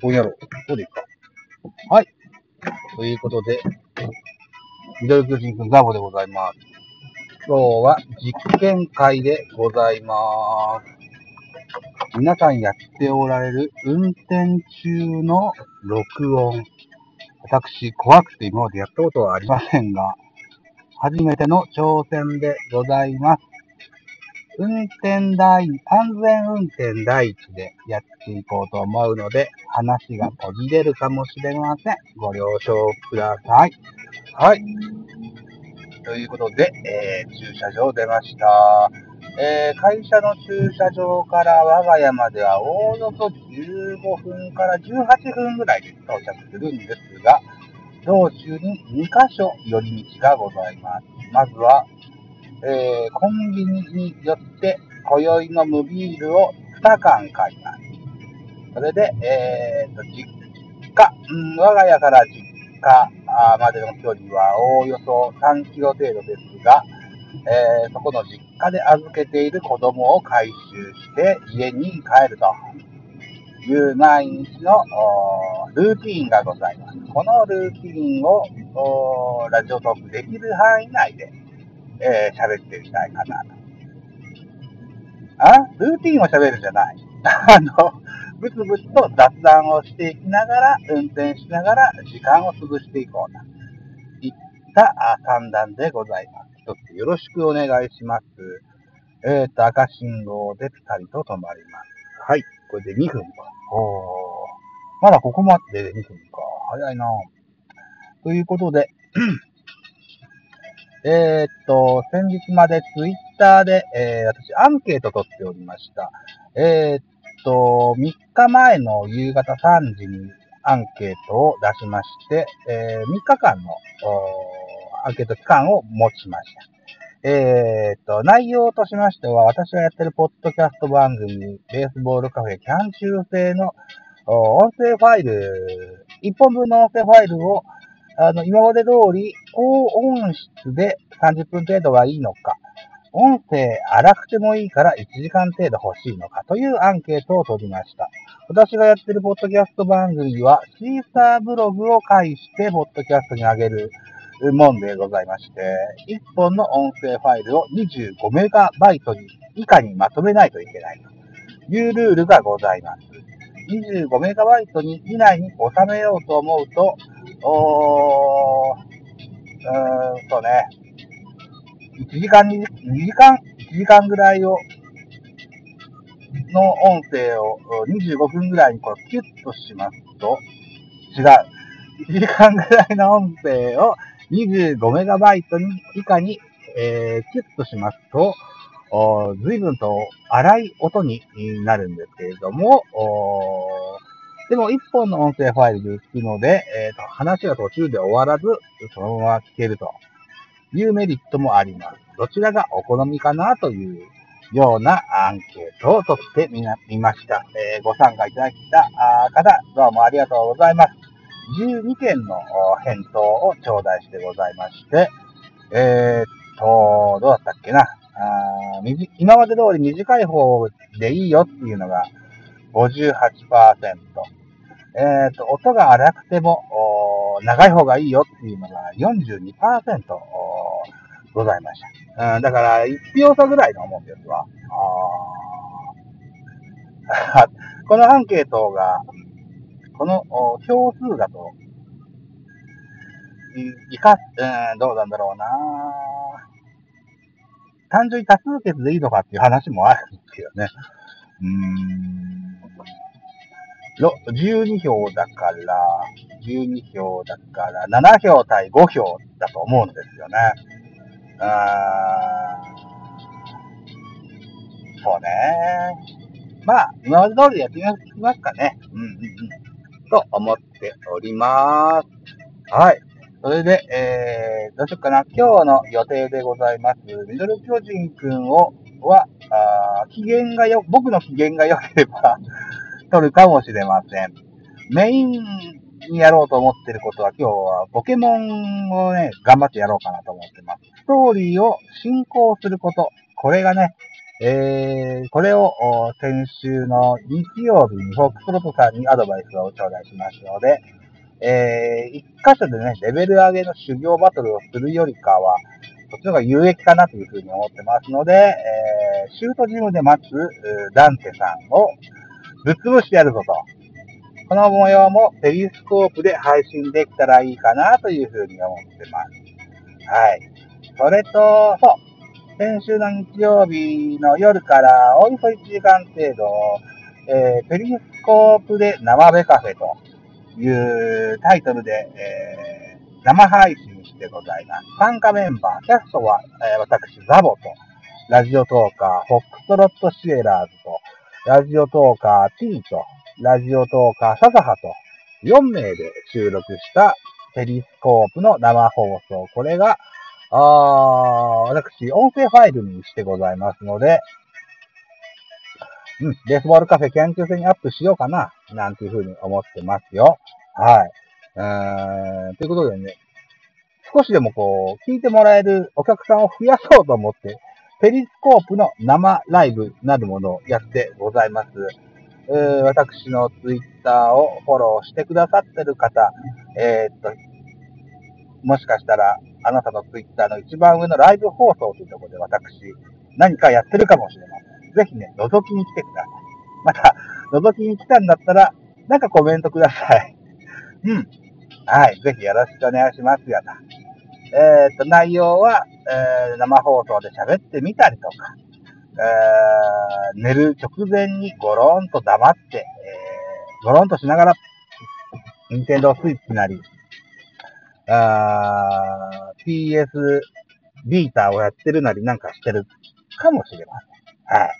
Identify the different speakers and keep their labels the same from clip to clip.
Speaker 1: ここにやろう。そうでいいか。はい。ということで、ミドル巨人くんザボでございます。今日は実験会でございます。皆さんやっておられる運転中の録音。私、怖くて今までやったことはありませんが、初めての挑戦でございます。運転第、安全運転第一でやっていこうと思うので、話が途切れるかもしれません。ご了承ください。はい。ということで、えー駐車場出ました。えー会社の駐車場から我が家まではおおよそ15分から18分ぐらいで到着するんですが、道中に2カ所寄り道がございます。まずは、えーコンビニによって、今宵の無ビールを2缶買います。それで、えーと、実家、うん、我が家から実家までの距離はおおよそ3キロ程度ですが、えーそこの実家で預けている子供を回収して家に帰るという毎日のルーティーンがございます。このルーティーンをラジオトークできる範囲内でえー喋ってみたいかな。あルーティンを喋るんじゃない。あの、ブツブツと雑談をしていきながら、運転しながら時間を潰していこうといったあ算段でございます。一つよろしくお願いします。えっ、と、赤信号でピタリと止まります。はい。これで2分か。お。まだここまでで2分か。早いなということで、えーっと、先日までツイッターで、えー私アンケート取っておりました。えーっと、3日前の夕方3時にアンケートを出しまして、えー3日間のアンケート期間を持ちました。えーっと、内容としましては、私がやってるポッドキャスト番組、ベースボールカフェキャン中制の音声ファイル、1本分の音声ファイルをあの、今まで通り、高音質で30分程度はいいのか、音声荒くてもいいから1時間程度欲しいのかというアンケートを取りました。私がやってるポッドキャスト番組は、シーサーブログを介して、ポッドキャストに上げるもんでございまして、1本の音声ファイルを25メガバイトに以下にまとめないといけないというルールがございます。25メガバイトに以内に収めようと思うと、おー、うーんとね、1時間に、2時間、1時間ぐらいを、の音声を25分ぐらいにこうキュッとしますと、違う。1時間ぐらいの音声を25メガバイト以下に、えーキュッとしますと、随分と荒い音になるんですけれども、でも、一本の音声ファイルで聞くので、えーと、話が途中で終わらず、そのまま聞けるというメリットもあります。どちらがお好みかなというようなアンケートを取ってみなみました。えーご参加いただいた方、どうもありがとうございます。12件の返答を頂戴してございまして、えーっと、どうだったっけな。あ今まで通り短い方でいいよっていうのが58%。えーっと、音が荒くても長い方がいいよっていうのが42%ございました。うん、だから、1票差ぐらいのもんですわ。このアンケートが、このお票数だと、いか、うん、どうなんだろうな単純に多数決でいいのかっていう話もあるんですけどね。うん。ろ12票だから、12票だから、7票対5票だと思うんですよね。あーそうね。まあ、今まで通りやってみますかね。うんうんうん。と思っております。はい。それで、えー、どうしようかな。今日の予定でございます。ミドル巨人くんを、は、あ機嫌がよ、僕の機嫌が良ければ、撮るかもしれません。メインにやろうと思ってることは今日はポケモンをね、頑張ってやろうかなと思ってます。ストーリーを進行すること。これがね、えー、これを先週の日曜日にフォックスロットさんにアドバイスを頂戴しましたので、えー、一箇所でね、レベル上げの修行バトルをするよりかは、そっちの方が有益かなというふうに思ってますので、えー、シュートジムで待つダンテさんをぶっ潰してやるぞと。この模様もペリスコープで配信できたらいいかなというふうに思ってます。はい。それと、そう。先週の日曜日の夜からおよそ1時間程度、えー、ペリスコープで生ベカフェというタイトルで、えー、生配信してございます。参加メンバー、キャストは、えー、私、ザボと、ラジオトーカー、フォックストロットシエラーズと、ラジオトーカー T と、ラジオトーカーササハと、4名で収録したペリスコープの生放送。これが、あ私、音声ファイルにしてございますので、うん、ベースボールカフェ研究生にアップしようかな、なんていうふうに思ってますよ。はい。うーん、ということでね、少しでもこう、聞いてもらえるお客さんを増やそうと思って、ペリスコープの生ライブなるものをやってございます。えー、私のツイッターをフォローしてくださってる方、えー、っと、もしかしたら、あなたのツイッターの一番上のライブ放送というところで私、何かやってるかもしれません。ぜひね、覗きに来てください。また、覗きに来たんだったら、なんかコメントください。うん。はい。ぜひよろしくお願いしますよと。えー、っと、内容は、えー、生放送で喋ってみたりとか、えー、寝る直前にゴロンと黙って、えー、ゴロンとしながら、ニンテンドースイッチなり、あ PS ビーターをやってるなりなんかしてるかもしれません。はい。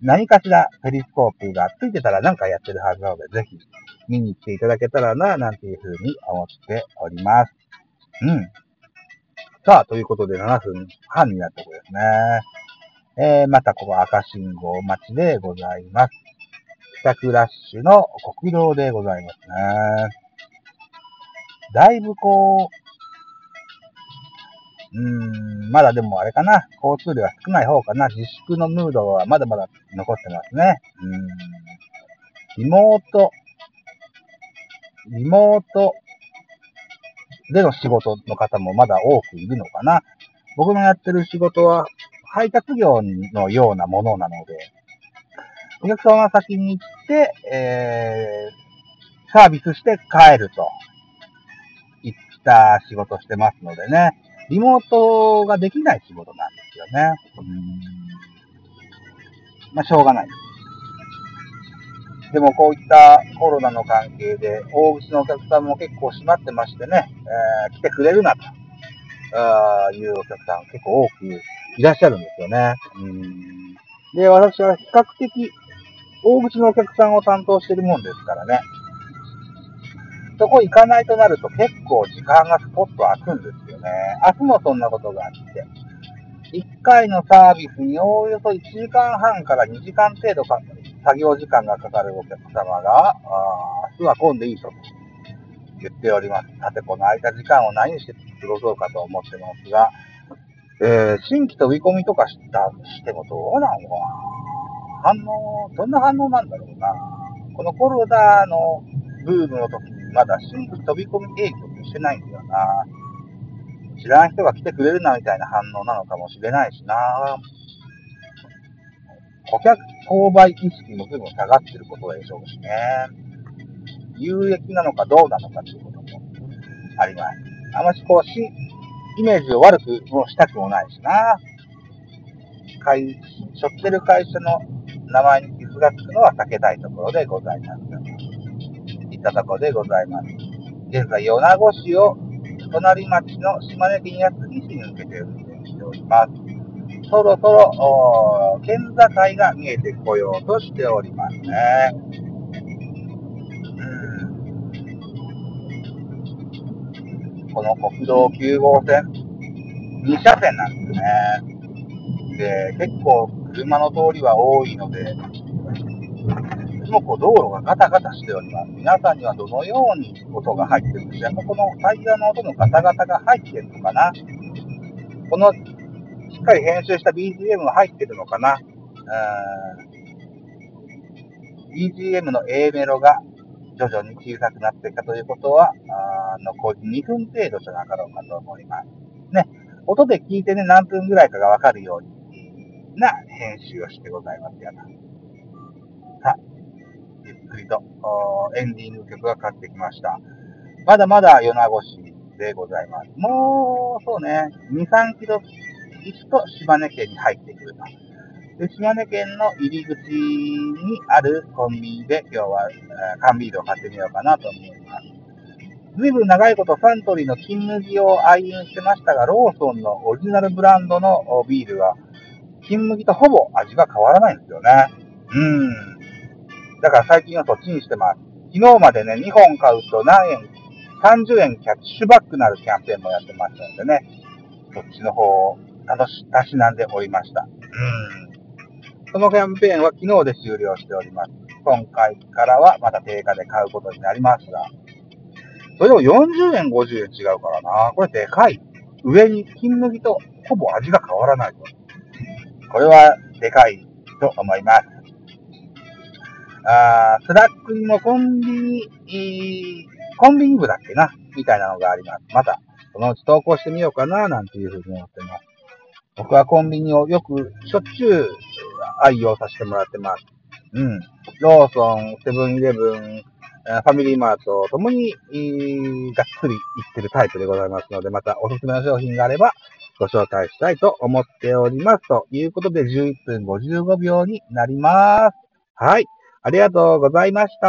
Speaker 1: 何かしらペリスコープがついてたらなんかやってるはずなので、ぜひ見に来ていただけたらな、なんていうふうに思っております。うん。さあ、ということで7分半になったところですね。えー、またここ赤信号待ちでございます。帰宅ラッシュの国道でございますね。だいぶこう、うーん、まだでもあれかな。交通量は少ない方かな。自粛のムードはまだまだ残ってますね。うん。リモート、リモートでの仕事の方もまだ多くいるのかな。僕のやってる仕事は配達業のようなものなので、お客様が先に行って、えー、サービスして帰ると、いった仕事してますのでね、リモートができない仕事なんですよね。うんまあ、しょうがない。ででもこういったコロナの関係で、大口のお客さんも結構閉まってましてね、えー、来てくれるなとあいうお客さん結構多くいらっしゃるんですよね。うんで、私は比較的大口のお客さんを担当してるもんですからね。そこ行かないとなると結構時間がスポッと空くんですよね。明日もそんなことがあって。1回のサービスにおおよそ1時間半から2時間程度かかる作業時間がかかるお客様が、あ明日は混んでいいと言っております。さて、この空いた時間を何して過ごそうかと思ってますが、えー、新規飛び込みとかしたしてもどうなのかな。反応、どんな反応なんだろうな。このコロナのブームの時にまだ新規飛び込み営業ってしてないんだよな。知らん人が来てくれるなみたいな反応なのかもしれないしな。顧客購買意識も随分下がってることでしょうしね。有益なのかどうなのかということもあります。あましこう、し、イメージを悪くもしたくもないしな。会、しょってる会社の名前に傷がつくのは避けたいところでございます。いったところでございます。現在、米子市を隣町の島根県安来市に向けて運転しております。そろそろ、県境が見えてこようとしておりますね。この国道9号線、2車線なんですね。で、結構車の通りは多いので、いつもこう道路がガタガタしております。皆さんにはどのように音が入ってるんですか？このタイヤの音のガタガタが入ってるのかな？このしっかり編集した BGM が入ってるのかな BGM の A メロが徐々に小さくなってきたということは、あ残り2分程度じゃなかろうかと思います。ね、音で聞いてね、何分ぐらいかがわかるようにな編集をしてございますやな。さあ、ゆっくりとエンディング曲がかかってきました。まだまだ夜な越しでございます。もう、そうね、2、3キロ行くと島根県に入ってくると。で島根県の入り口にあるコンビニで今日は缶ビールを買ってみようかなと思います。ずいぶん長いことサントリーの金麦を愛飲してましたが、ローソンのオリジナルブランドのビールは、金麦とほぼ味が変わらないんですよね。うん。だから最近はそっちにしてます。昨日までね、2本買うと何円、30円キャッシュバックなるキャンペーンもやってましたんでね、そっちの方を楽し、たしなんでおりました。うん。そのキャンペーンは昨日で終了しております。今回からはまた定価で買うことになりますが、それでも40円、50円違うからな。これでかい。上に金麦とほぼ味が変わらないと。これはでかいと思います。あ Slack にもコンビニ、コンビニ部だっけな？みたいなのがあります。また、そのうち投稿してみようかななんていうふうに思ってます。僕はコンビニをよく、しょっちゅう愛用させてもらってます。うん。ローソン、セブンイレブン、ファミリーマートともに、がっつり行ってるタイプでございますので、またおすすめの商品があればご紹介したいと思っております。ということで11分55秒になります。はい。ありがとうございました。